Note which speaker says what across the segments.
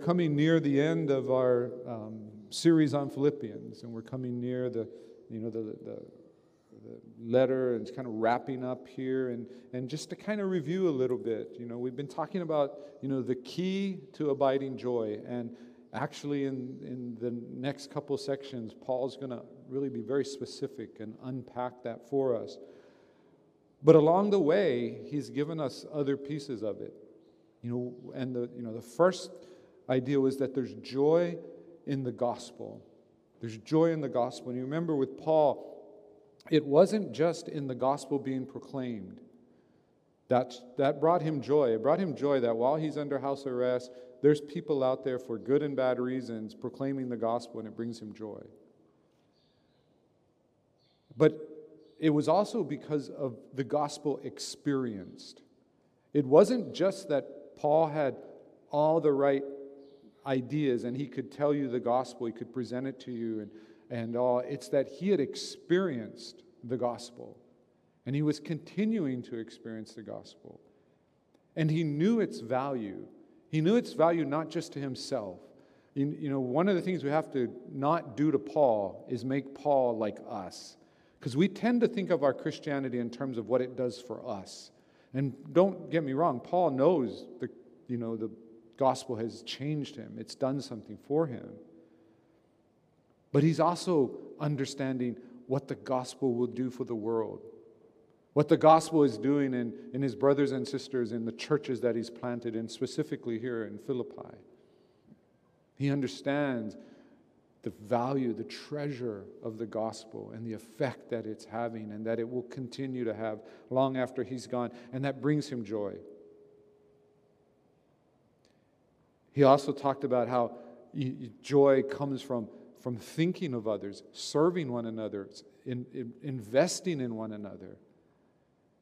Speaker 1: coming near the end of our um, series on Philippians, and we're coming near the, you know, the, the, the letter, and kind of wrapping up here. And, and just to kind of review a little bit, you know, we've been talking about, you know, the key to abiding joy. And actually, in, in the next couple sections, Paul's going to really be very specific and unpack that for us. But along the way, he's given us other pieces of it. You know, and the, you know, the first idea was that there's joy in the gospel. There's joy in the gospel. And you remember with Paul, it wasn't just in the gospel being proclaimed. That, that brought him joy. It brought him joy that while he's under house arrest, there's people out there for good and bad reasons proclaiming the gospel, and it brings him joy. But it was also because of the gospel experienced. It wasn't just that Paul had all the right ideas and he could tell you the gospel, he could present it to you, and, and all. It's that he had experienced the gospel and he was continuing to experience the gospel. And he knew its value. He knew its value not just to himself. You, you know, one of the things we have to not do to Paul is make Paul like us. Because we tend to think of our Christianity in terms of what it does for us. And don't get me wrong, Paul knows the, you know, the gospel has changed him, it's done something for him. But he's also understanding what the gospel will do for the world, what the gospel is doing in, in his brothers and sisters in the churches that he's planted in, specifically here in Philippi. He understands the value, the treasure of the gospel and the effect that it's having and that it will continue to have long after he's gone. And that brings him joy. He also talked about how joy comes from, from thinking of others, serving one another, in, in, investing in one another.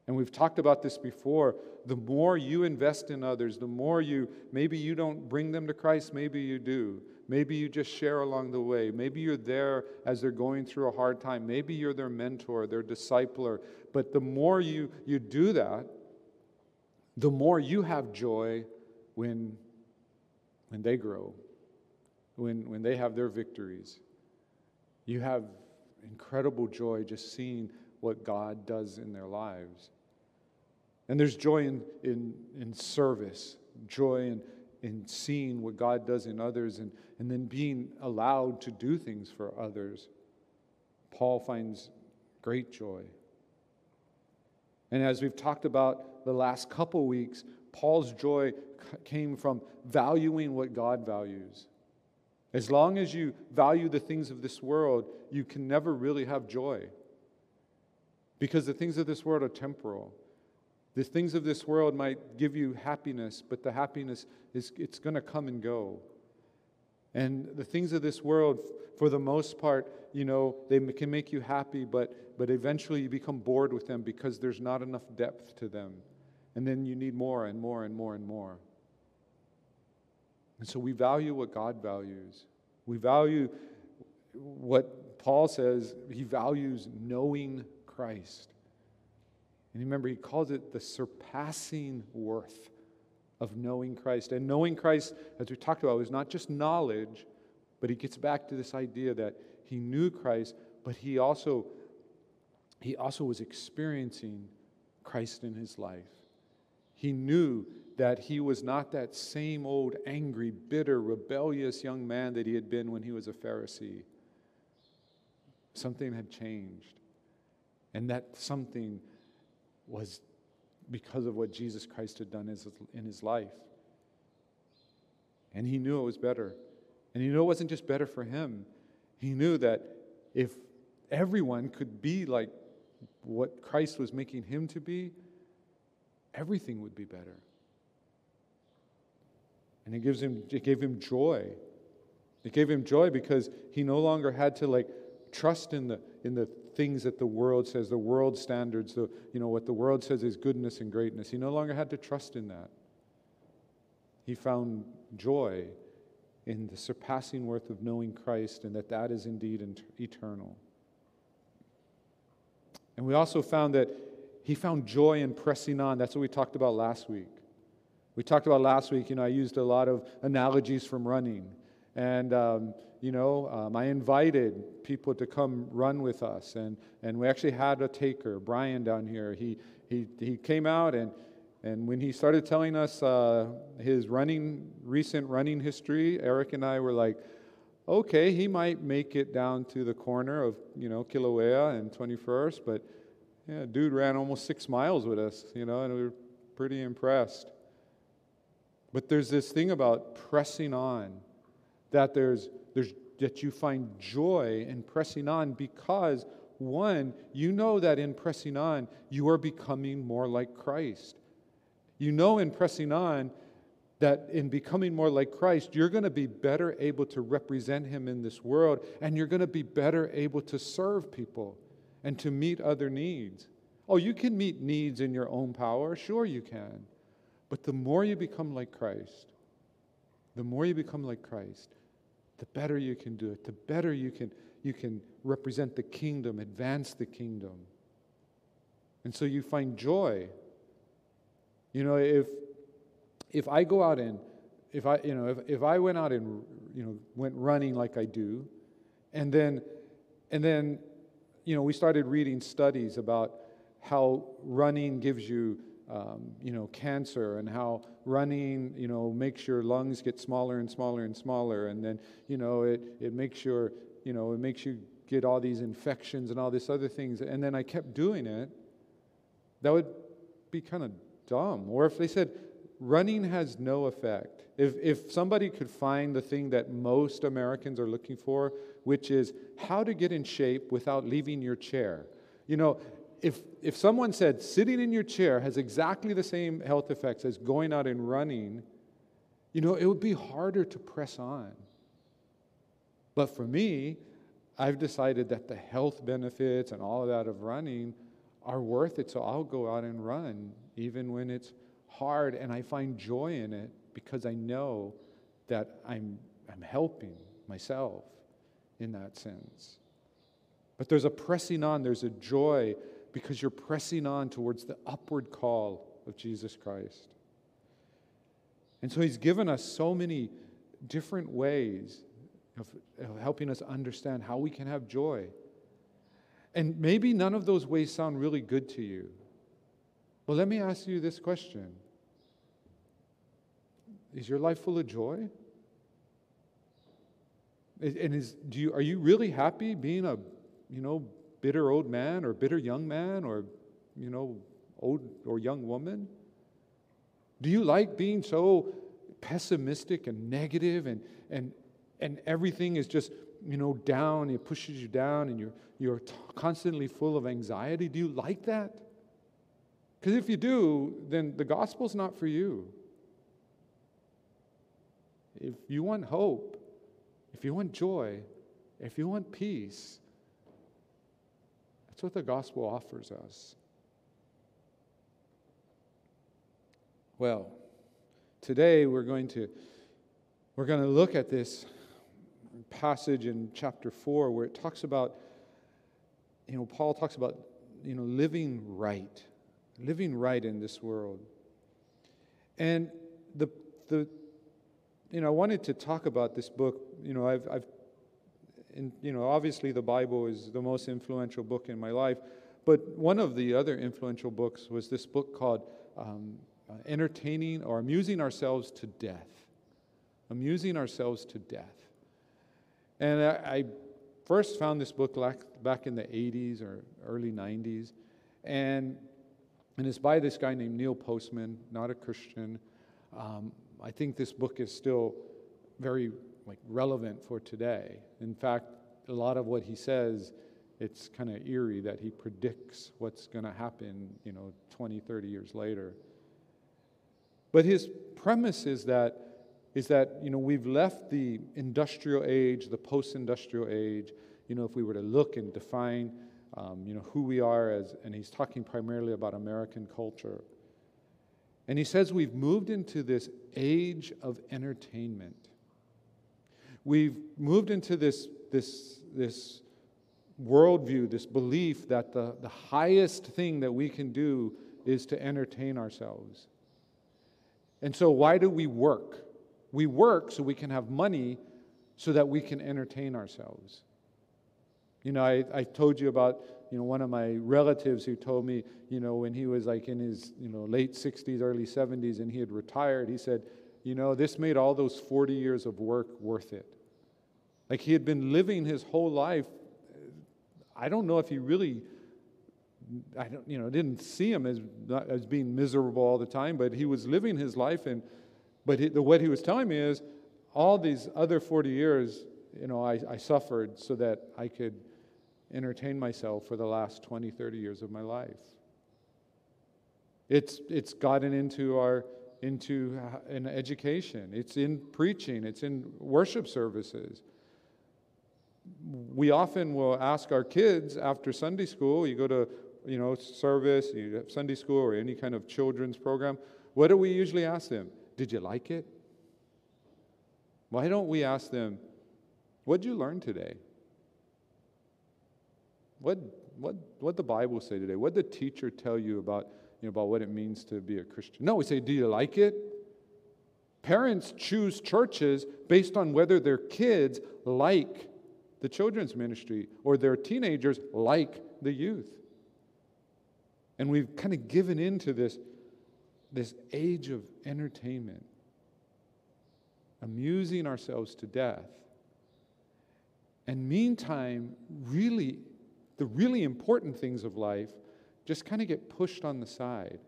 Speaker 1: And we've talked about this before. The more you invest in others, the more you, maybe you don't bring them to Christ, maybe you do. Maybe you just share along the way. Maybe you're there as they're going through a hard time. Maybe you're their mentor, their discipler. But the more you, you do that, the more you have joy when when they grow, when, when they have their victories. You have incredible joy just seeing what God does in their lives. And there's joy in, in, in service, joy in, in seeing what God does in others, and, and then being allowed to do things for others. Paul finds great joy. And as we've talked about the last couple weeks, Paul's joy came from valuing what God values. As long as you value the things of this world, you can never really have joy. Because the things of this world are temporal. The things of this world might give you happiness, but the happiness is it's going to come and go. And the things of this world, for the most part, you know, they can make you happy, but, but eventually you become bored with them because there's not enough depth to them. And then you need more and more and more and more. And so we value what God values. We value what Paul says, he values knowing Christ. And remember, he calls it the surpassing worth of knowing Christ. And knowing Christ, as we talked about, was not just knowledge, but he gets back to this idea that he knew Christ, but he also, he also was experiencing Christ in his life. He knew that he was not that same old angry, bitter, rebellious young man that he had been when he was a Pharisee. Something had changed. And that something was because of what Jesus Christ had done in his life. And he knew it was better. And he knew it wasn't just better for him, he knew that if everyone could be like what Christ was making him to be, everything would be better. And it gives him it gave him joy. It gave him joy because he no longer had to like trust in the in the things that the world says, the world standards, the you know what the world says is goodness and greatness. He no longer had to trust in that. He found joy in the surpassing worth of knowing Christ and that that is indeed eternal. And we also found that he found joy in pressing on. That's what we talked about last week. We talked about last week, you know, I used a lot of analogies from running. And, um, you know, um, I invited people to come run with us. And, and we actually had a taker, Brian, down here. He, he, he came out, and, and when he started telling us uh, his running, recent running history, Eric and I were like, okay, he might make it down to the corner of, you know, Kilauea and 21st, but yeah, dude ran almost six miles with us, you know, and we were pretty impressed. But there's this thing about pressing on, that there's, there's that you find joy in pressing on because one, you know that in pressing on, you are becoming more like Christ. You know in pressing on that in becoming more like Christ, you're going to be better able to represent Him in this world, and you're going to be better able to serve people and to meet other needs. Oh, you can meet needs in your own power. Sure, you can. But the more you become like Christ, the more you become like Christ, the better you can do it, the better you can, you can represent the kingdom, advance the kingdom. And so you find joy. You know, if, if I go out and, if I, you know, if, if I went out and, you know, went running like I do, and then, and then, you know, we started reading studies about how running gives you um, you know, cancer and how running, you know, makes your lungs get smaller and smaller and smaller. And then, you know, it, it makes your, you know, it makes you get all these infections and all these other things. And then I kept doing it. That would be kind of dumb. Or if they said, running has no effect. If, if somebody could find the thing that most Americans are looking for, which is how to get in shape without leaving your chair. You know, if, if someone said sitting in your chair has exactly the same health effects as going out and running, you know, it would be harder to press on. But for me, I've decided that the health benefits and all of that of running are worth it, so I'll go out and run even when it's hard, and I find joy in it because I know that I'm, I'm helping myself in that sense. But there's a pressing on, there's a joy because you're pressing on towards the upward call of Jesus Christ. And so he's given us so many different ways of, of, helping us understand how we can have joy. And maybe none of those ways sound really good to you. Well, let me ask you this question Is your life full of joy? And is, do you, are you really happy being a, you know, bitter old man or bitter young man or, you know, old or young woman? Do you like being so pessimistic and negative and, and, and everything is just, you know, down, it pushes you down and you're, you're t- constantly full of anxiety? Do you like that? Because if you do, then the gospel's not for you. If you want hope, if you want joy, if you want peace, that's what the gospel offers us. Well, today we're going to we're going to look at this passage in chapter 4 where it talks about you know Paul talks about you know living right living right in this world and the the you know I wanted to talk about this book you know I've I've and, you know, obviously the Bible is the most influential book in my life, but one of the other influential books was this book called um, uh, Entertaining or Amusing Ourselves to Death. Amusing Ourselves to Death. And I, I first found this book back in the 80s or early 90s, and, and it's by this guy named Neil Postman, not a Christian. Um, I think this book is still very like relevant for today. In fact, a lot of what he says, it's kind of eerie that he predicts what's going to happen, you know, 20, 30 years later. But his premise is that is that you know we've left the industrial age, the post-industrial age. You know, if we were to look and define, um, you know, who we are as, and he's talking primarily about American culture. And he says we've moved into this age of entertainment we've moved into this, this, this worldview, this belief that the, the highest thing that we can do is to entertain ourselves. And so, why do we work? We work so we can have money so that we can entertain ourselves. You know, I, I told you about, you know, one of my relatives who told me, you know, when he was like in his, you know, late 60s, early 70s, and he had retired, he said, you know, this made all those 40 years of work worth it. Like he had been living his whole life. I don't know if he really, I don't, you know, didn't see him as, as being miserable all the time, but he was living his life. And, but he, the, what he was telling me is, all these other 40 years, you know, I, I suffered so that I could entertain myself for the last 20, 30 years of my life. It's, it's gotten into our into uh, an education. It's in preaching. It's in worship services. We often will ask our kids after Sunday school. You go to you know service, you have Sunday school or any kind of children's program. What do we usually ask them? Did you like it? Why don't we ask them, what did you learn today? What, what, what the Bible say today? What did the teacher tell you about, you know, about what it means to be a Christian? No, we say, do you like it? Parents choose churches based on whether their kids like the children's ministry or their teenagers like the youth. And we've kind of given into this, this age of entertainment, amusing ourselves to death. And meantime, really the really important things of life just kind of get pushed on the side.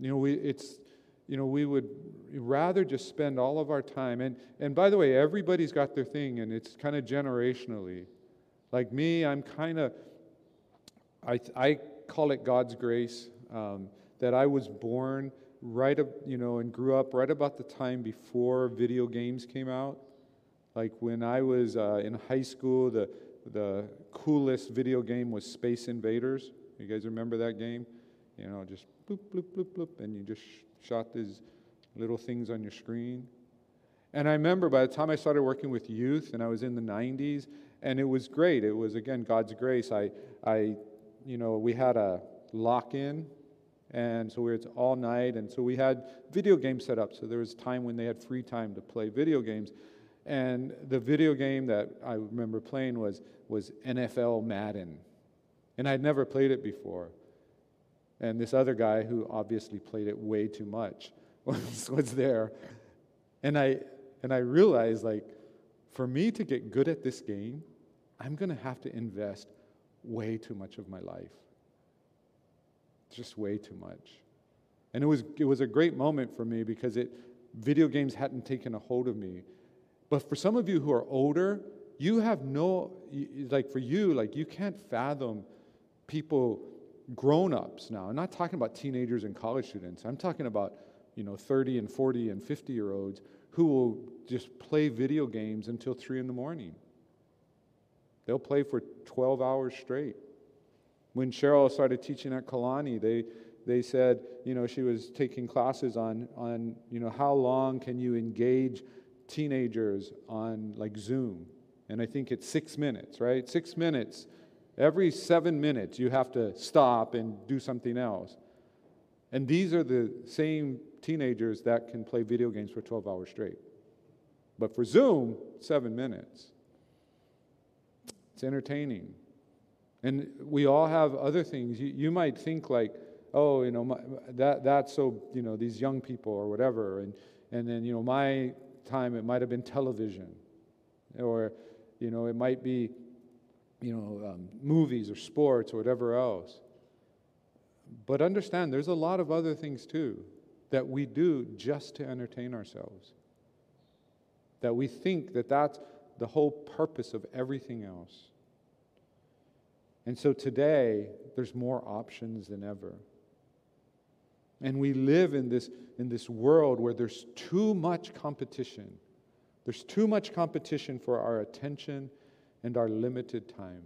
Speaker 1: You know, we, it's, you know, we would rather just spend all of our time. And, and by the way, everybody's got their thing, and it's kind of generationally. Like me, I'm kind of, I, I call it God's grace, um, that I was born right, up, you know, and grew up right about the time before video games came out. Like when I was uh, in high school, the, the coolest video game was Space Invaders. You guys remember that game? You know, just bloop, bloop, bloop, bloop, and you just shot these little things on your screen. And I remember by the time I started working with youth, and I was in the 90s, and it was great. It was, again, God's grace. I, I you know, we had a lock in, and so we were all night, and so we had video games set up. So there was time when they had free time to play video games. And the video game that I remember playing was, was NFL Madden. And I'd never played it before. And this other guy, who obviously played it way too much, was, was there. And I, and I realized, like, for me to get good at this game, I'm going to have to invest way too much of my life. Just way too much. And it was, it was a great moment for me because it, video games hadn't taken a hold of me. But for some of you who are older, you have no, like for you, like you can't fathom people, grown ups now. I'm not talking about teenagers and college students. I'm talking about, you know, 30 and 40 and 50 year olds who will just play video games until 3 in the morning. They'll play for 12 hours straight. When Cheryl started teaching at Kalani, they, they said, you know, she was taking classes on, on, you know, how long can you engage teenagers on like Zoom, and I think it's six minutes, right? Six minutes. Every seven minutes, you have to stop and do something else. And these are the same teenagers that can play video games for 12 hours straight. But for Zoom, seven minutes. It's entertaining. And we all have other things. You, you might think, like, oh, you know, my, that, that's so, you know, these young people or whatever. And, and then, you know, my time it might have been television, or you know, it might be you know, um, movies or sports or whatever else. But understand, there's a lot of other things too that we do just to entertain ourselves. That we think that that's the whole purpose of everything else. And so today, there's more options than ever. And we live in this, in this world where there's too much competition. There's too much competition for our attention and our limited time.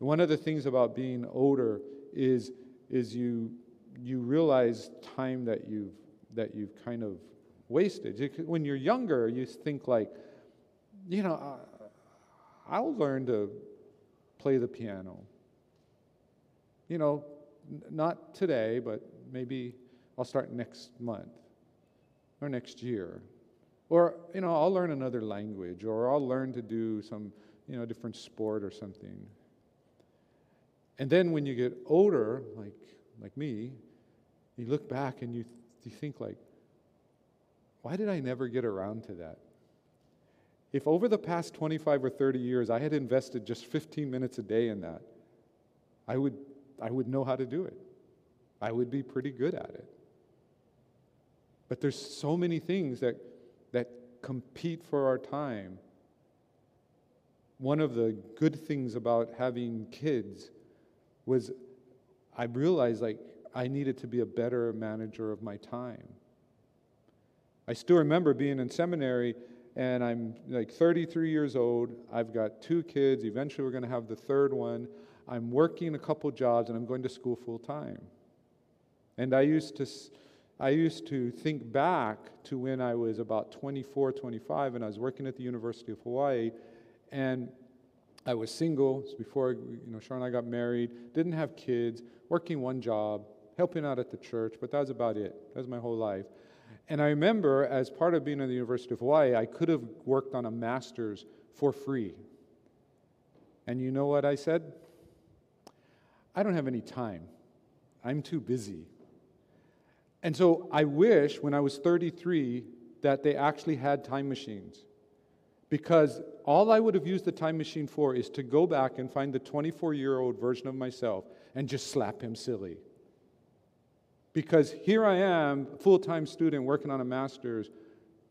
Speaker 1: And one of the things about being older is, is you, you realize time that you've, that you've kind of wasted. When you're younger, you think like, you know, I'll learn to play the piano. You know, not today, but maybe I'll start next month or next year. Or, you know, I'll learn another language or I'll learn to do some, you know, different sport or something. And then when you get older, like, like me, you look back and you, you think like, why did I never get around to that? If over the past 25 or 30 years I had invested just 15 minutes a day in that, I would, I would know how to do it. I would be pretty good at it. But there's so many things that, that compete for our time. One of the good things about having kids was I realized like I needed to be a better manager of my time. I still remember being in seminary and I'm like 33 years old. I've got two kids. Eventually, we're going to have the third one. I'm working a couple jobs and I'm going to school full time. And I used to. I used to think back to when I was about 24, 25, and I was working at the University of Hawaii, and I was single before you know Sharon and I got married, didn't have kids, working one job, helping out at the church, but that was about it. That was my whole life. And I remember, as part of being at the University of Hawaii, I could have worked on a master's for free. And you know what I said? I don't have any time. I'm too busy. And so I wish when I was 33 that they actually had time machines. Because all I would have used the time machine for is to go back and find the 24 year old version of myself and just slap him silly. Because here I am, full time student working on a master's,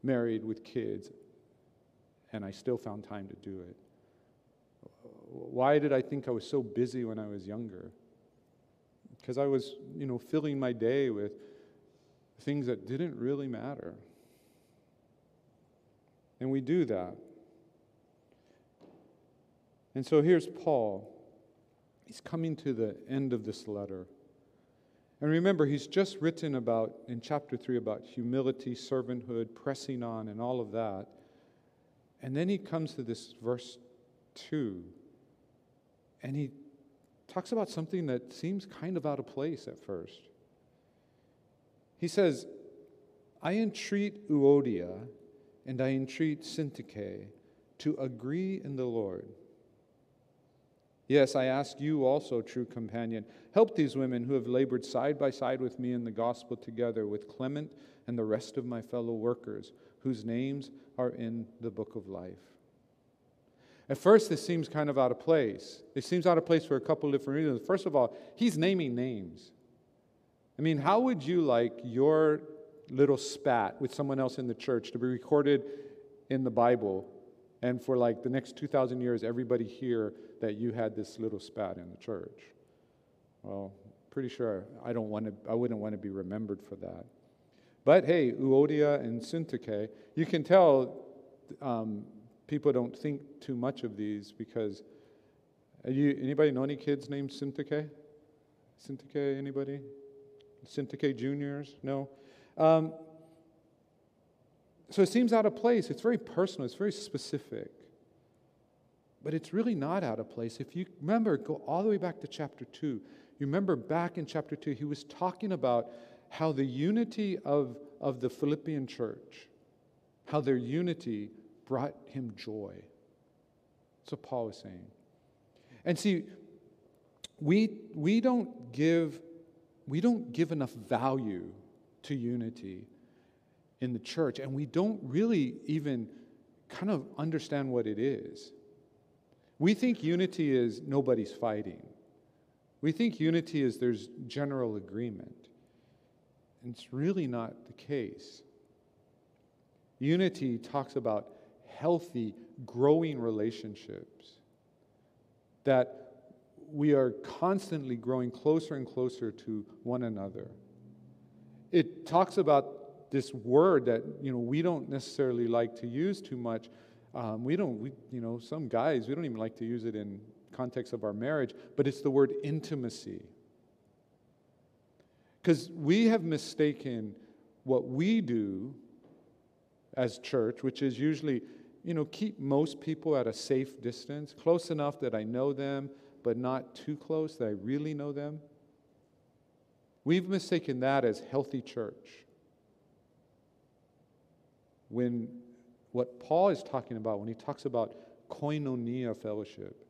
Speaker 1: married with kids, and I still found time to do it. Why did I think I was so busy when I was younger? Because I was, you know, filling my day with things that didn't really matter. And we do that. And so here's Paul. He's coming to the end of this letter. And remember, he's just written about, in chapter 3, about humility, servanthood, pressing on, and all of that. And then he comes to this verse 2, and he talks about something that seems kind of out of place at first. He says, I entreat Euodia and I entreat Syntyche to agree in the Lord. Yes, I ask you also, true companion, help these women who have labored side by side with me in the gospel together with Clement and the rest of my fellow workers, whose names are in the book of life. At first, this seems kind of out of place. It seems out of place for a couple of different reasons. First of all, he's naming names. I mean, how would you like your little spat with someone else in the church to be recorded in the Bible and for like the next 2,000 years, everybody hear that you had this little spat in the church. Well, pretty sure I don't want to, I wouldn't want to be remembered for that. But hey, Euodia and Syntyche, you can tell um, people don't think too much of these because you, anybody know any kids named Syntyche? Syntyche, anybody? Syntyche juniors? No? Um, so it seems out of place. It's very personal, it's very specific. But it's really not out of place. If you remember, go all the way back to chapter 2. You remember back in chapter 2, he was talking about how the unity of, of the Philippian church, how their unity brought him joy. That's what Paul was saying. And see, we, we don't give we don't give enough value to unity in the church, and we don't really even kind of understand what it is. We think unity is nobody's fighting. We think unity is there's general agreement. And it's really not the case. Unity talks about healthy, growing relationships. That we are constantly growing closer and closer to one another. It talks about this word that you know we don't necessarily like to use too much. Um, we don't, we, you know, some guys we don't even like to use it in context of our marriage, but it's the word intimacy. Because we have mistaken what we do as church, which is usually, you know, keep most people at a safe distance, close enough that I know them, but not too close that I really know them. We've mistaken that as healthy church. When what Paul is talking about, when he talks about koinonia fellowship,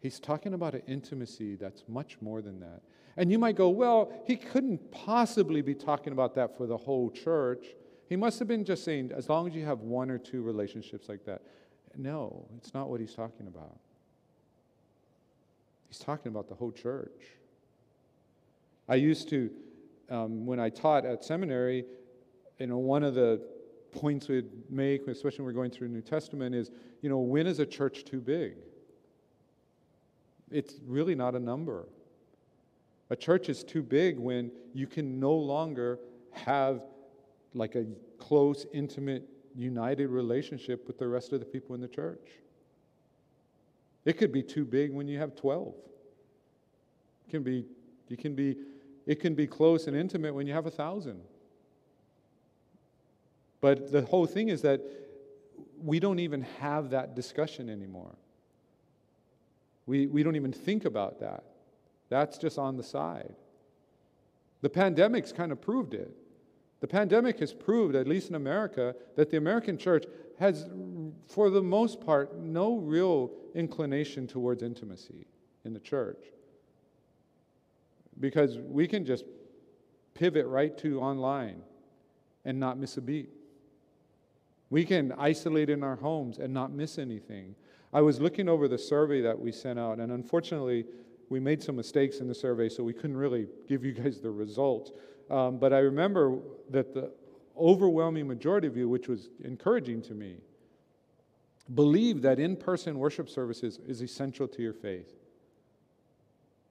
Speaker 1: he's talking about an intimacy that's much more than that. And you might go, well, he couldn't possibly be talking about that for the whole church. He must have been just saying, as long as you have one or two relationships like that. No, it's not what he's talking about. He's talking about the whole church. I used to, um, when I taught at seminary, you know, one of the points we'd make, especially when we're going through the New Testament, is, you know, when is a church too big? It's really not a number. A church is too big when you can no longer have like a close, intimate, united relationship with the rest of the people in the church. It could be too big when you have 12. It can be, you can be, it can be close and intimate when you have a thousand. But the whole thing is that we don't even have that discussion anymore. We, we don't even think about that. That's just on the side. The pandemic's kind of proved it. The pandemic has proved, at least in America, that the American church has, for the most part, no real inclination towards intimacy in the church. Because we can just pivot right to online and not miss a beat. We can isolate in our homes and not miss anything. I was looking over the survey that we sent out, and unfortunately, we made some mistakes in the survey, so we couldn't really give you guys the results. Um, but I remember that the overwhelming majority of you, which was encouraging to me, believe that in person worship services is essential to your faith.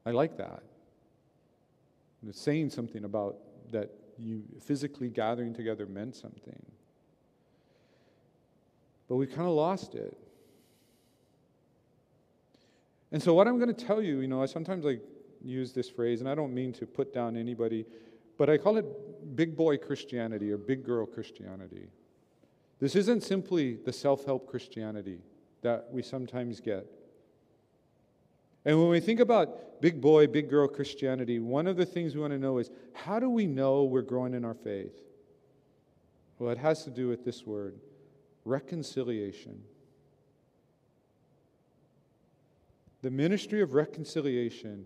Speaker 1: I like that. It's saying something about that you physically gathering together meant something. But we kind of lost it. And so, what I'm going to tell you, you know, I sometimes like use this phrase, and I don't mean to put down anybody, but I call it big boy Christianity or big girl Christianity. This isn't simply the self help Christianity that we sometimes get. And when we think about big boy, big girl Christianity, one of the things we want to know is how do we know we're growing in our faith? Well, it has to do with this word reconciliation. The ministry of reconciliation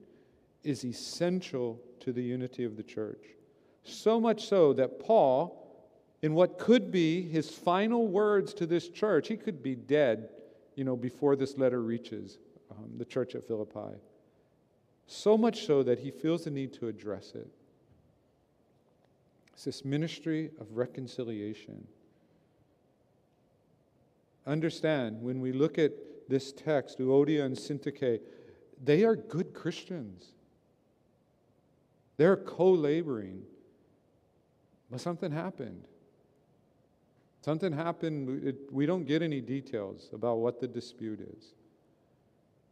Speaker 1: is essential to the unity of the church. So much so that Paul, in what could be his final words to this church, he could be dead, you know, before this letter reaches um, the church at Philippi. So much so that he feels the need to address it. It's this ministry of reconciliation. Understand, when we look at this text, Euodia and Syntyche, they are good Christians. They're co laboring. But something happened. Something happened. It, we don't get any details about what the dispute is.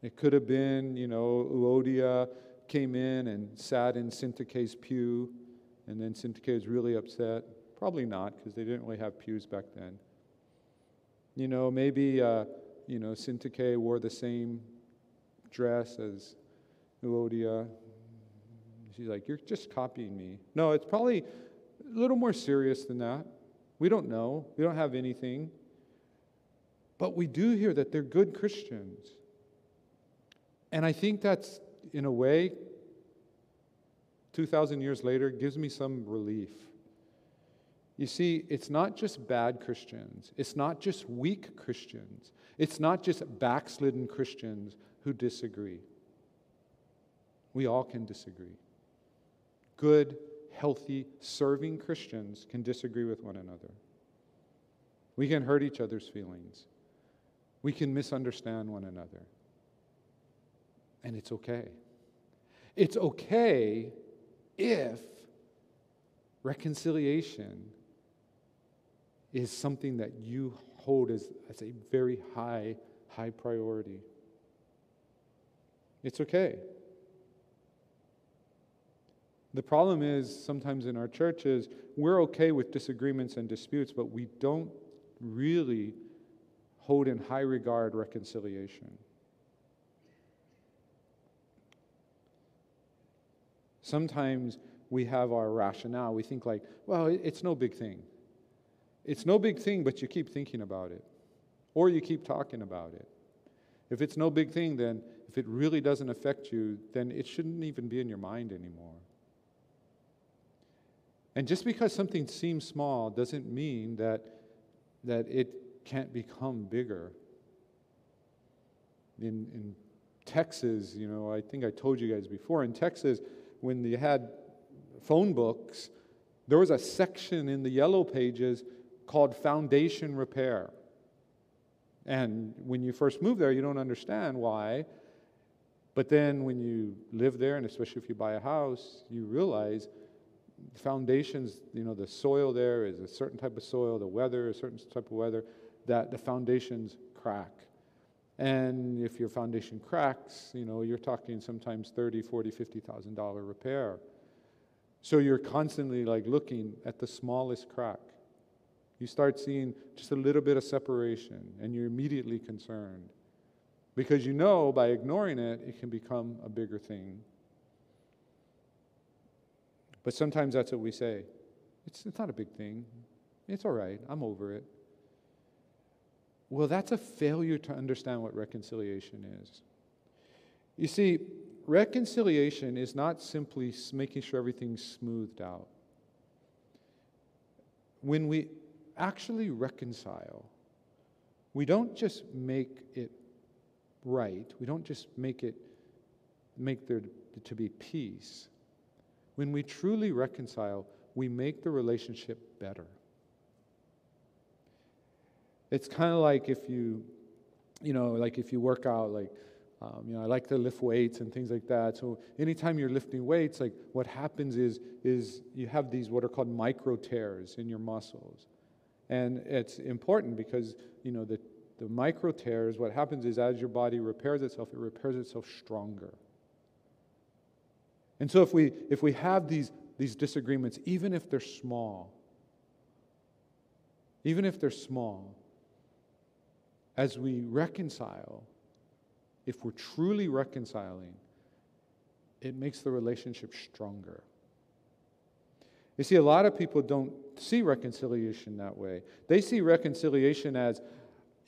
Speaker 1: It could have been, you know, Euodia came in and sat in Syntyche's pew, and then Syntyche was really upset. Probably not, because they didn't really have pews back then. You know, maybe uh, you know, Syntyche wore the same dress as Euodia. She's like, You're just copying me. No, it's probably a little more serious than that. We don't know. We don't have anything. But we do hear that they're good Christians. And I think that's, in a way, 2,000 years later, gives me some relief. You see, it's not just bad Christians, it's not just weak Christians, it's not just backslidden Christians who disagree. We all can disagree. Good, healthy, serving Christians can disagree with one another. We can hurt each other's feelings. We can misunderstand one another. And it's okay. It's okay if reconciliation is something that you hold as, as a very high, high priority. It's okay. The problem is sometimes in our churches, we're okay with disagreements and disputes, but we don't really hold in high regard reconciliation. Sometimes we have our rationale. We think, like, well, it's no big thing. It's no big thing, but you keep thinking about it, or you keep talking about it. If it's no big thing, then if it really doesn't affect you, then it shouldn't even be in your mind anymore. And just because something seems small doesn't mean that, that it can't become bigger. In, in Texas, you know, I think I told you guys before, in Texas, when you had phone books, there was a section in the yellow pages called foundation repair. And when you first move there, you don't understand why. But then when you live there, and especially if you buy a house, you realize foundations, you know, the soil there is a certain type of soil, the weather, a certain type of weather, that the foundations crack. And if your foundation cracks, you know, you're talking sometimes 30, 40, 50,000 dollar repair. So you're constantly like looking at the smallest crack. You start seeing just a little bit of separation and you're immediately concerned. Because you know by ignoring it, it can become a bigger thing. But sometimes that's what we say it's, it's not a big thing, it's all right, I'm over it. Well, that's a failure to understand what reconciliation is. You see, reconciliation is not simply making sure everything's smoothed out. When we actually reconcile, we don't just make it right, we don't just make it make there to be peace. When we truly reconcile, we make the relationship better. It's kind of like if you, you know, like if you work out, like, um, you know, I like to lift weights and things like that. So anytime you're lifting weights, like what happens is, is you have these what are called micro tears in your muscles. And it's important because, you know, the, the micro tears, what happens is as your body repairs itself, it repairs itself stronger. And so if we, if we have these, these disagreements, even if they're small, even if they're small, as we reconcile, if we're truly reconciling, it makes the relationship stronger. You see, a lot of people don't see reconciliation that way. They see reconciliation as,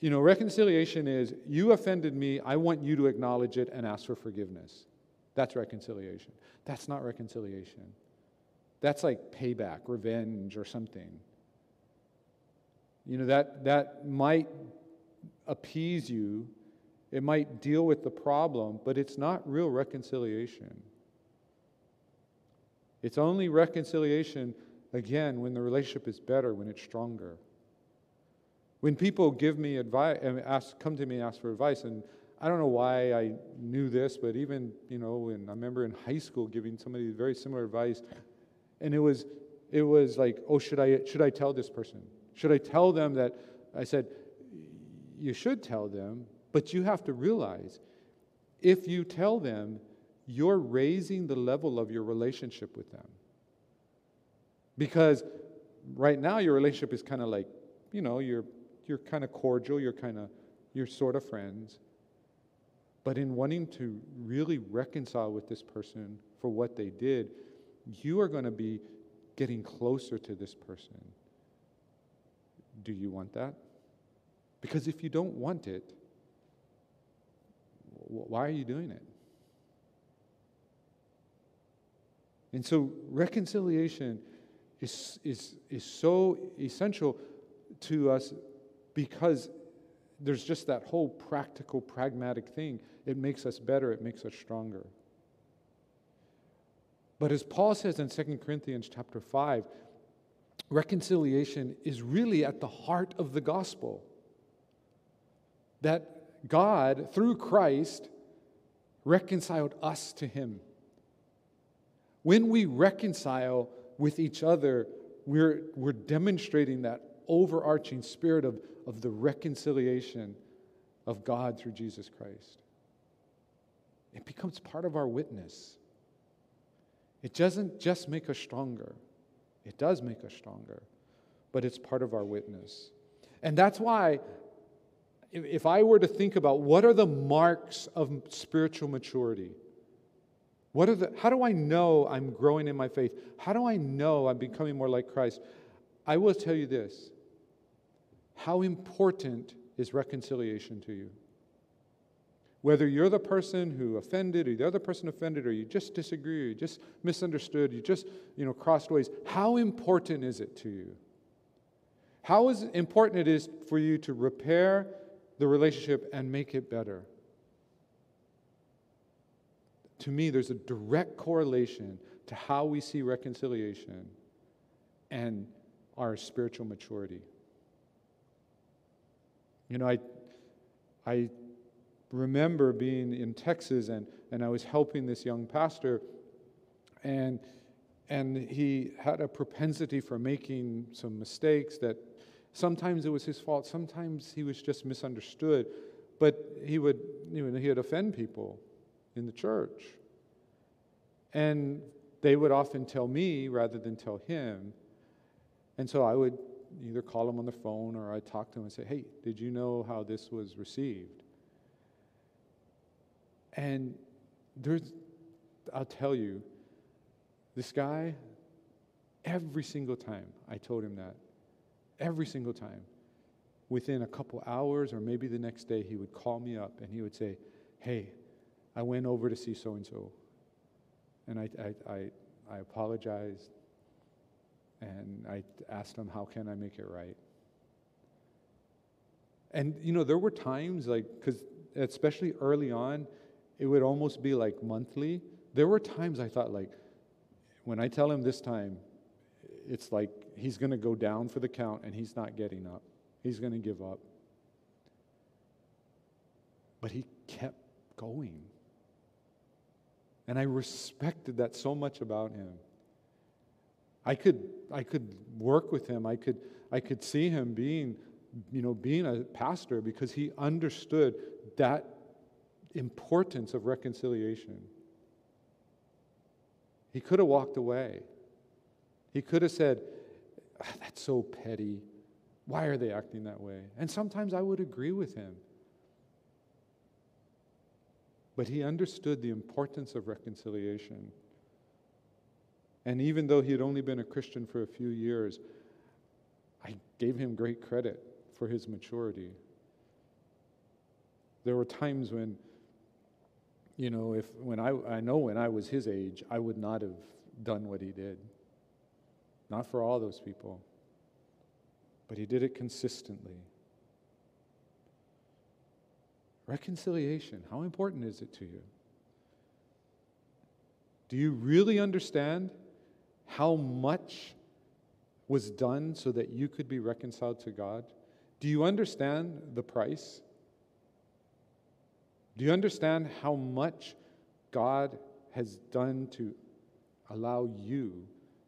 Speaker 1: you know, reconciliation is you offended me, I want you to acknowledge it and ask for forgiveness. That's reconciliation. That's not reconciliation. That's like payback, revenge, or something. You know, that, that might appease you, it might deal with the problem, but it's not real reconciliation. It's only reconciliation, again, when the relationship is better, when it's stronger. When people give me advice and ask, come to me and ask for advice, and I don't know why I knew this, but even, you know, I remember in high school giving somebody very similar advice, and it was, it was like, oh, should I, should I tell this person? Should I tell them that? I said, you should tell them, but you have to realize if you tell them, you're raising the level of your relationship with them. Because right now your relationship is kind of like, you know, you're, you're kind of cordial, you're kind of, you're sort of friends. But in wanting to really reconcile with this person for what they did, you are going to be getting closer to this person. Do you want that? Because if you don't want it, why are you doing it? And so reconciliation is, is, is so essential to us because there's just that whole practical, pragmatic thing. It makes us better, it makes us stronger. But as Paul says in 2 Corinthians chapter 5, reconciliation is really at the heart of the gospel. That God, through Christ, reconciled us to Him. When we reconcile with each other, we're, we're demonstrating that overarching spirit of, of the reconciliation of God through Jesus Christ. It becomes part of our witness. It doesn't just make us stronger, it does make us stronger, but it's part of our witness. And that's why, if I were to think about what are the marks of spiritual maturity, What are the, how do I know I'm growing in my faith? How do I know I'm becoming more like Christ? I will tell you this how important is reconciliation to you? Whether you're the person who offended, or the other person offended, or you just disagree, or you just misunderstood, you just you know crossed ways, how important is it to you? How is important it is for you to repair the relationship and make it better? To me, there's a direct correlation to how we see reconciliation and our spiritual maturity. You know, I, I remember being in Texas and, and I was helping this young pastor, and, and he had a propensity for making some mistakes that sometimes it was his fault, sometimes he was just misunderstood, but he would, you know, he'd offend people in the church. And they would often tell me rather than tell him. And so I would either call him on the phone or I'd talk to him and say, Hey, did you know how this was received? And there's, I'll tell you, this guy, every single time I told him that, every single time, within a couple hours or maybe the next day, he would call me up and he would say, Hey, I went over to see so and so. And I, I, I, I apologized and I asked him, How can I make it right? And, you know, there were times like, because especially early on, it would almost be like monthly. There were times I thought, like, when I tell him this time, it's like he's going to go down for the count and he's not getting up. He's going to give up. But he kept going. And I respected that so much about him. I could, I could work with him. I could, I could see him being, you know, being a pastor because he understood that importance of reconciliation. He could have walked away. He could have said, ah, That's so petty. Why are they acting that way? And sometimes I would agree with him. But he understood the importance of reconciliation. And even though he had only been a Christian for a few years, I gave him great credit for his maturity. There were times when, you know, if when I, I know when I was his age, I would not have done what he did. Not for all those people. But he did it consistently. Reconciliation, how important is it to you? Do you really understand how much was done so that you could be reconciled to God? Do you understand the price? Do you understand how much God has done to allow you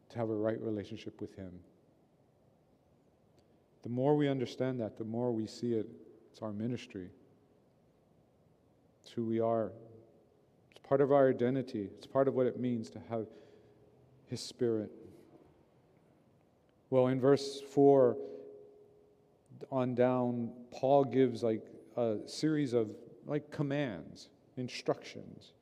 Speaker 1: to have a right relationship with Him? The more we understand that, the more we see it, it's our ministry. It's who we are. It's part of our identity. It's part of what it means to have his Spirit. Well, in verse 4 on down, Paul gives like a series of like commands, instructions.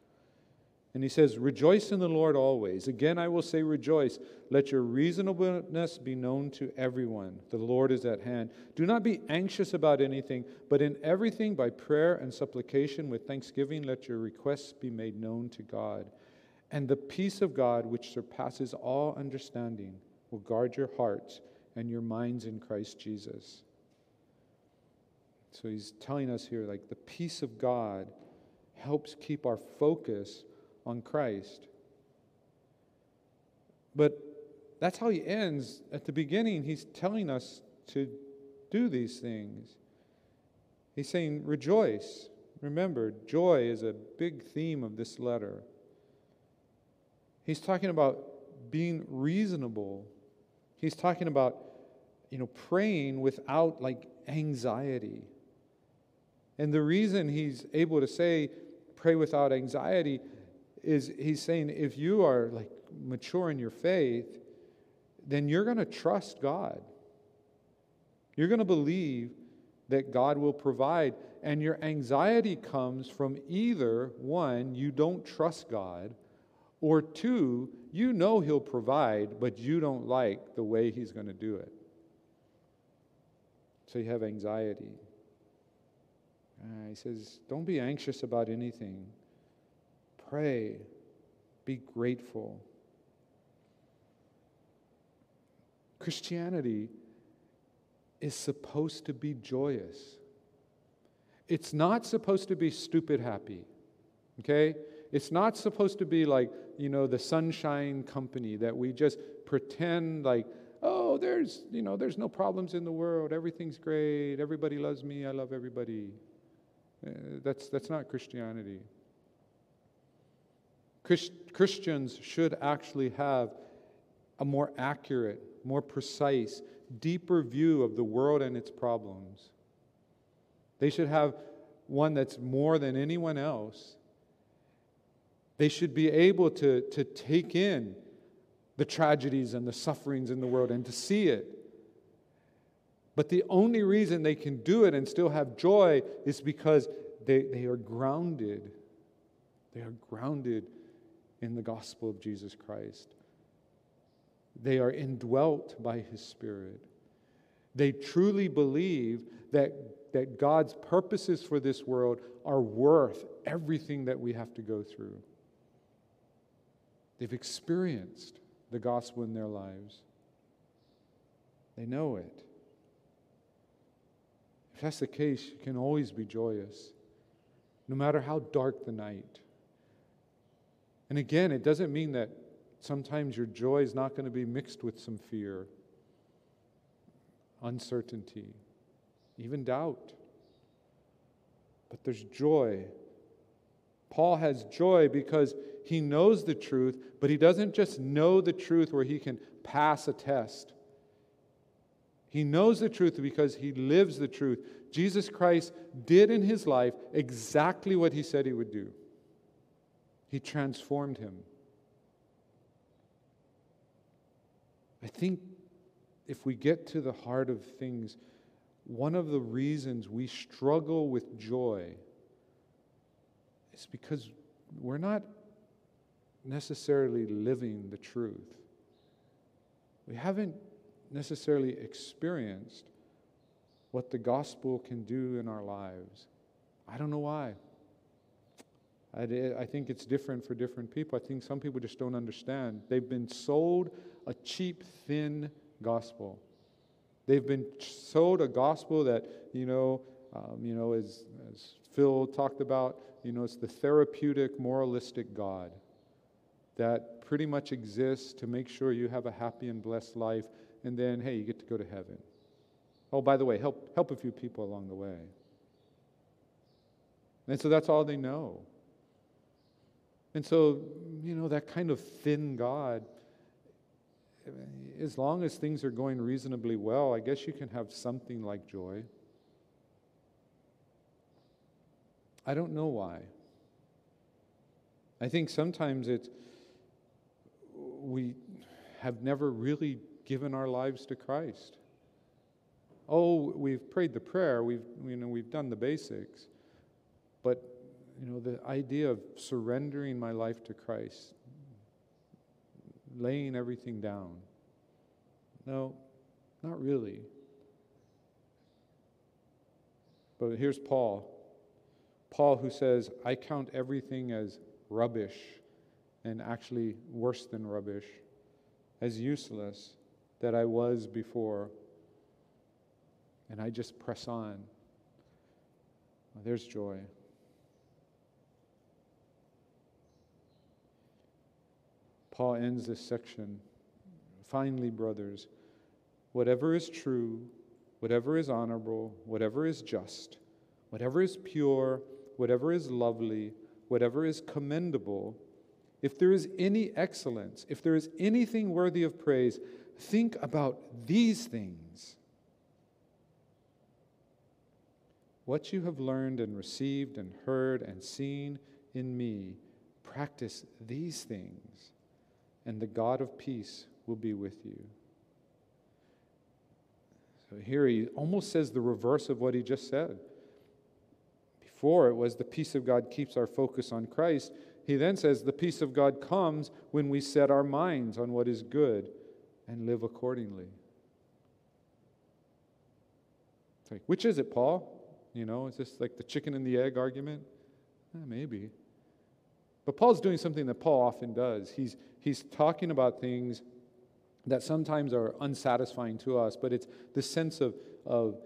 Speaker 1: And he says, Rejoice in the Lord always. Again, I will say, Rejoice. Let your reasonableness be known to everyone. The Lord is at hand. Do not be anxious about anything, but in everything, by prayer and supplication with thanksgiving, let your requests be made known to God. And the peace of God, which surpasses all understanding, will guard your hearts and your minds in Christ Jesus. So he's telling us here like the peace of God helps keep our focus on Christ. But that's how he ends. At the beginning, he's telling us to do these things. He's saying, rejoice. Remember, joy is a big theme of this letter. He's talking about being reasonable. He's talking about, you know, praying without like anxiety. And the reason he's able to say pray without anxiety is he's saying if you are like mature in your faith, then you're going to trust God. You're going to believe that God will provide. And your anxiety comes from either one, you don't trust God, Or two, you know He'll provide, but you don't like the way He's going to do it. So you have anxiety. Uh, he says, Don't be anxious about anything. Pray. Be grateful. Christianity is supposed to be joyous. It's not supposed to be stupid happy. Okay? It's not supposed to be like, you know, the sunshine company that we just pretend like, oh, there's, you know, there's no problems in the world. Everything's great. Everybody loves me. I love everybody. Uh, that's, that's not Christianity. Christ, Christians should actually have a more accurate, more precise, deeper view of the world and its problems. They should have one that's more than anyone else. They should be able to, to take in the tragedies and the sufferings in the world and to see it. But the only reason they can do it and still have joy is because they, they are grounded. They are grounded in the gospel of Jesus Christ. They are indwelt by His Spirit. They truly believe that, that God's purposes for this world are worth everything that we have to go through. They've experienced the gospel in their lives, they know it. If that's the case, you can always be joyous, no matter how dark the night. And again, it doesn't mean that sometimes your joy is not going to be mixed with some fear, uncertainty, even doubt. But there's joy. Paul has joy because he knows the truth, but he doesn't just know the truth where he can pass a test. He knows the truth because he lives the truth. Jesus Christ did in his life exactly what he said he would do. He transformed him. I think if we get to the heart of things, one of the reasons we struggle with joy is because we're not necessarily living the truth. We haven't necessarily experienced what the gospel can do in our lives. I don't know why. I, I think it's different for different people. I think some people just don't understand. They've been sold a cheap, thin gospel. They've been sold a gospel that, you know, um, you know, as, as Phil talked about, you know, it's the therapeutic, moralistic God that pretty much exists to make sure you have a happy and blessed life, and then, hey, you get to go to heaven. Oh, by the way, help, help a few people along the way. And so that's all they know. And so, you know, that kind of thin God, as long as things are going reasonably well, I guess you can have something like joy. I don't know why. I think sometimes it's we have never really given our lives to Christ. Oh, we've prayed the prayer, we've you know we've done the basics, but you know, the idea of surrendering my life to Christ, laying everything down. No, not really. But here's Paul. Paul, who says, I count everything as rubbish, and actually worse than rubbish, as useless that I was before. And I just press on. Well, there's joy. Paul ends this section. Finally, brothers, whatever is true, whatever is honorable, whatever is just, whatever is pure, whatever is lovely, whatever is commendable, if there is any excellence, if there is anything worthy of praise, think about these things. What you have learned and received and heard and seen in me, practice these things and the God of peace will be with you. So here he almost says the reverse of what he just said. It was the peace of God keeps our focus on Christ. he then says, The peace of God comes when we set our minds on what is good and live accordingly. It's like, which is it, Paul? You know, is this like the chicken and the egg argument? Eh, maybe. But Paul's doing something that Paul often does. He's, he's talking about things that sometimes are unsatisfying to us, but it's this sense of, of,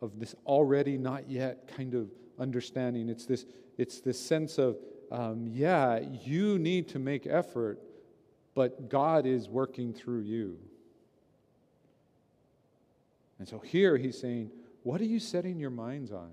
Speaker 1: of this already not yet kind of understanding. It's this, it's this sense of, um, yeah, you need to make effort, but God is working through you. And so here he's saying, what are you setting your minds on?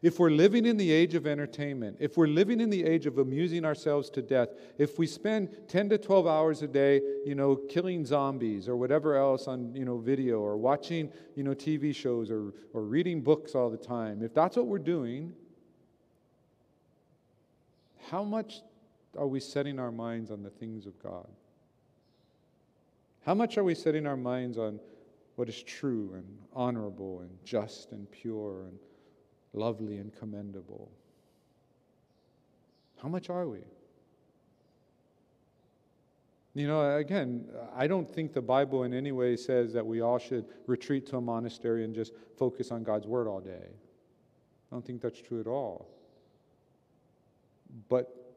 Speaker 1: If we're living in the age of entertainment, if we're living in the age of amusing ourselves to death, if we spend 10 to 12 hours a day, you know, killing zombies or whatever else on, you know, video or watching, you know, TV shows or, or reading books all the time, if that's what we're doing, how much are we setting our minds on the things of God? How much are we setting our minds on what is true and honorable and just and pure and lovely and commendable? How much are we? You know, again, I don't think the Bible in any way says that we all should retreat to a monastery and just focus on God's Word all day. I don't think that's true at all. But,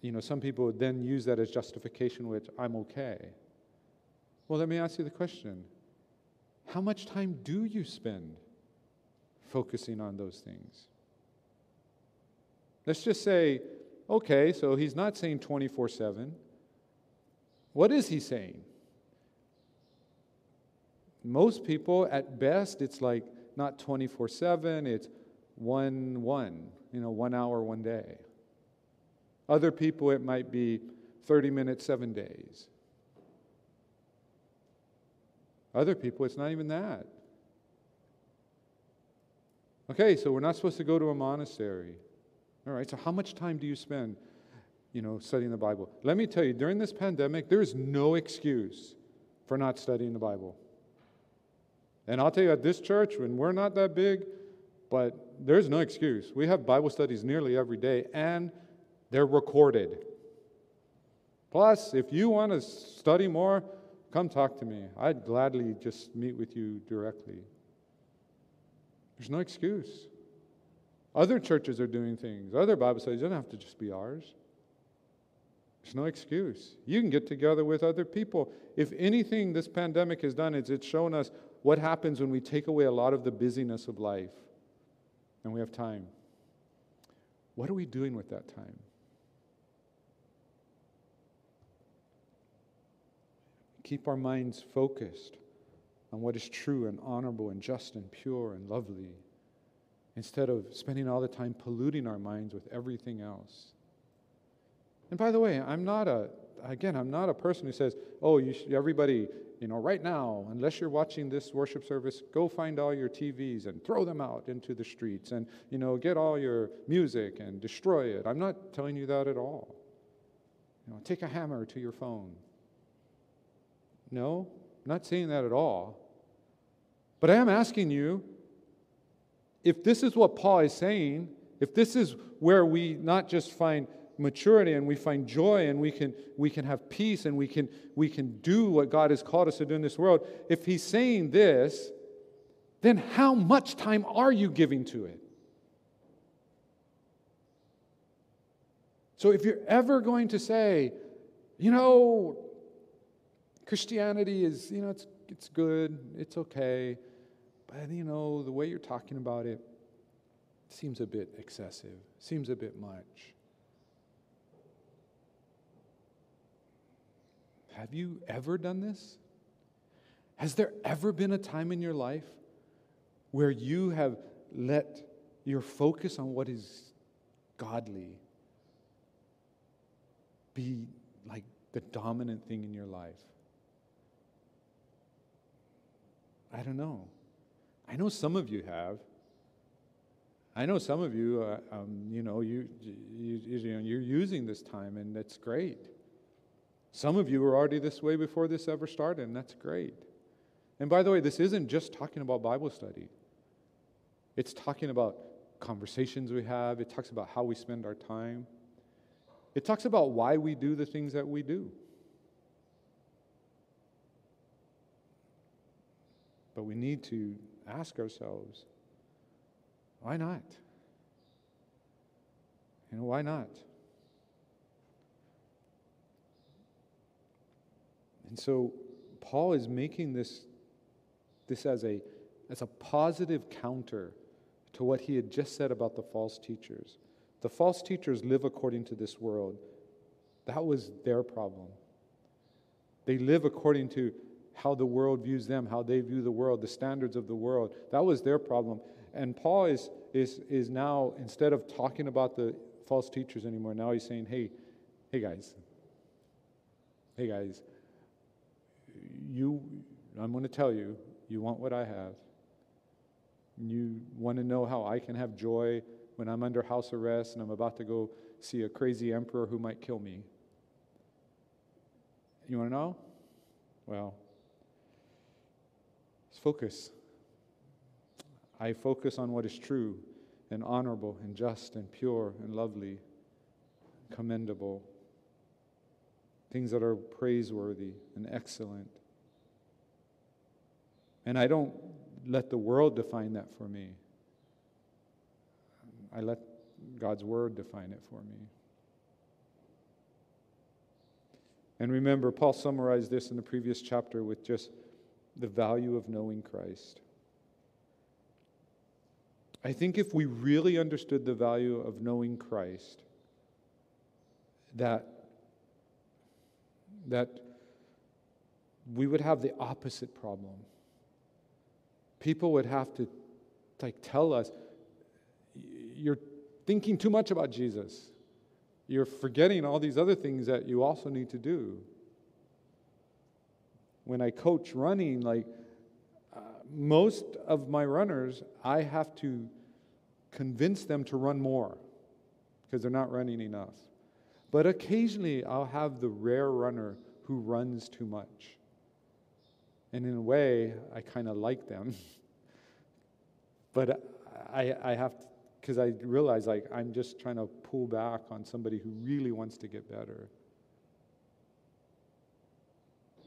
Speaker 1: you know, some people would then use that as justification, which I'm okay. Well, let me ask you the question How much time do you spend focusing on those things? Let's just say, okay, so he's not saying 24 7. What is he saying? Most people, at best, it's like not 24 7, it's 1 1 you know, one hour, one day. Other people, it might be 30 minutes, seven days. Other people, it's not even that. Okay, so we're not supposed to go to a monastery. All right, so how much time do you spend, you know, studying the Bible? Let me tell you, during this pandemic, there is no excuse for not studying the Bible. And I'll tell you, at this church, when we're not that big, but there's no excuse. We have Bible studies nearly every day, and they're recorded. Plus, if you want to study more, come talk to me. I'd gladly just meet with you directly. There's no excuse. Other churches are doing things, other Bible studies. It doesn't have to just be ours. There's no excuse. You can get together with other people. If anything this pandemic has done is it's shown us what happens when we take away a lot of the busyness of life and we have time. What are we doing with that time? Keep our minds focused on what is true and honorable and just and pure and lovely instead of spending all the time polluting our minds with everything else. And by the way, I'm not a, again, I'm not a person who says, oh, you should, everybody you know, right now, unless you're watching this worship service, go find all your TVs and throw them out into the streets and, you know, get all your music and destroy it. I'm not telling you that at all. You know, take a hammer to your phone. No, I'm not saying that at all. But I am asking you if this is what Paul is saying, if this is where we not just find maturity and we find joy and we can, we can have peace and we can, we can do what God has called us to do in this world, if He's saying this, then how much time are you giving to it? So if you're ever going to say, you know, Christianity is, you know, it's, it's good, it's okay, but, you know, the way you're talking about it seems a bit excessive, seems a bit much. Have you ever done this? Has there ever been a time in your life where you have let your focus on what is godly be like the dominant thing in your life? I don't know. I know some of you have. I know some of you, uh, um, you know, you, you, you know, you're using this time, and that's great. Some of you were already this way before this ever started, and that's great. And by the way, this isn't just talking about Bible study, it's talking about conversations we have, it talks about how we spend our time, it talks about why we do the things that we do. But we need to ask ourselves why not? You know, why not? And so Paul is making this, this as, a, as a positive counter to what he had just said about the false teachers. The false teachers live according to this world. That was their problem. They live according to how the world views them, how they view the world, the standards of the world. That was their problem. And Paul is, is, is now, instead of talking about the false teachers anymore, now he's saying, hey, hey guys, hey guys, you, I'm going to tell you, you want what I have. You want to know how I can have joy when I'm under house arrest and I'm about to go see a crazy emperor who might kill me. You want to know? Well, focus. I focus on what is true and honorable and just and pure and lovely, commendable, things that are praiseworthy and excellent. And I don't let the world define that for me. I let God's word define it for me. And remember, Paul summarized this in the previous chapter with just the value of knowing Christ. I think if we really understood the value of knowing Christ, that, that we would have the opposite problem. People would have to like tell us, you're thinking too much about Jesus. You're forgetting all these other things that you also need to do. When I coach running, like uh, most of my runners, I have to convince them to run more because they're not running enough. But occasionally, I'll have the rare runner who runs too much. And in a way, I kind of like them. but I, I have to because I realize like I'm just trying to pull back on somebody who really wants to get better.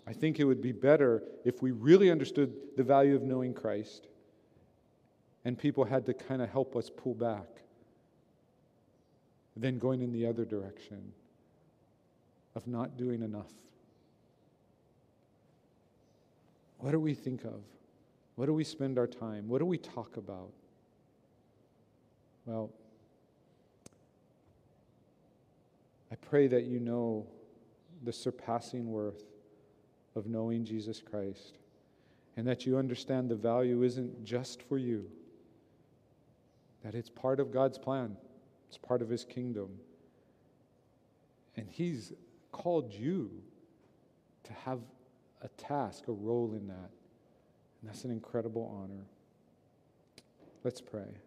Speaker 1: I think it would be better if we really understood the value of knowing Christ and people had to kind of help us pull back than going in the other direction of not doing enough. What do we think of? What do we spend our time? What do we talk about? Well, I pray that you know the surpassing worth of knowing Jesus Christ and that you understand the value isn't just for you, that it's part of God's plan, it's part of His kingdom. And He's called you to have a task, a role in that. And that's an incredible honor. Let's pray.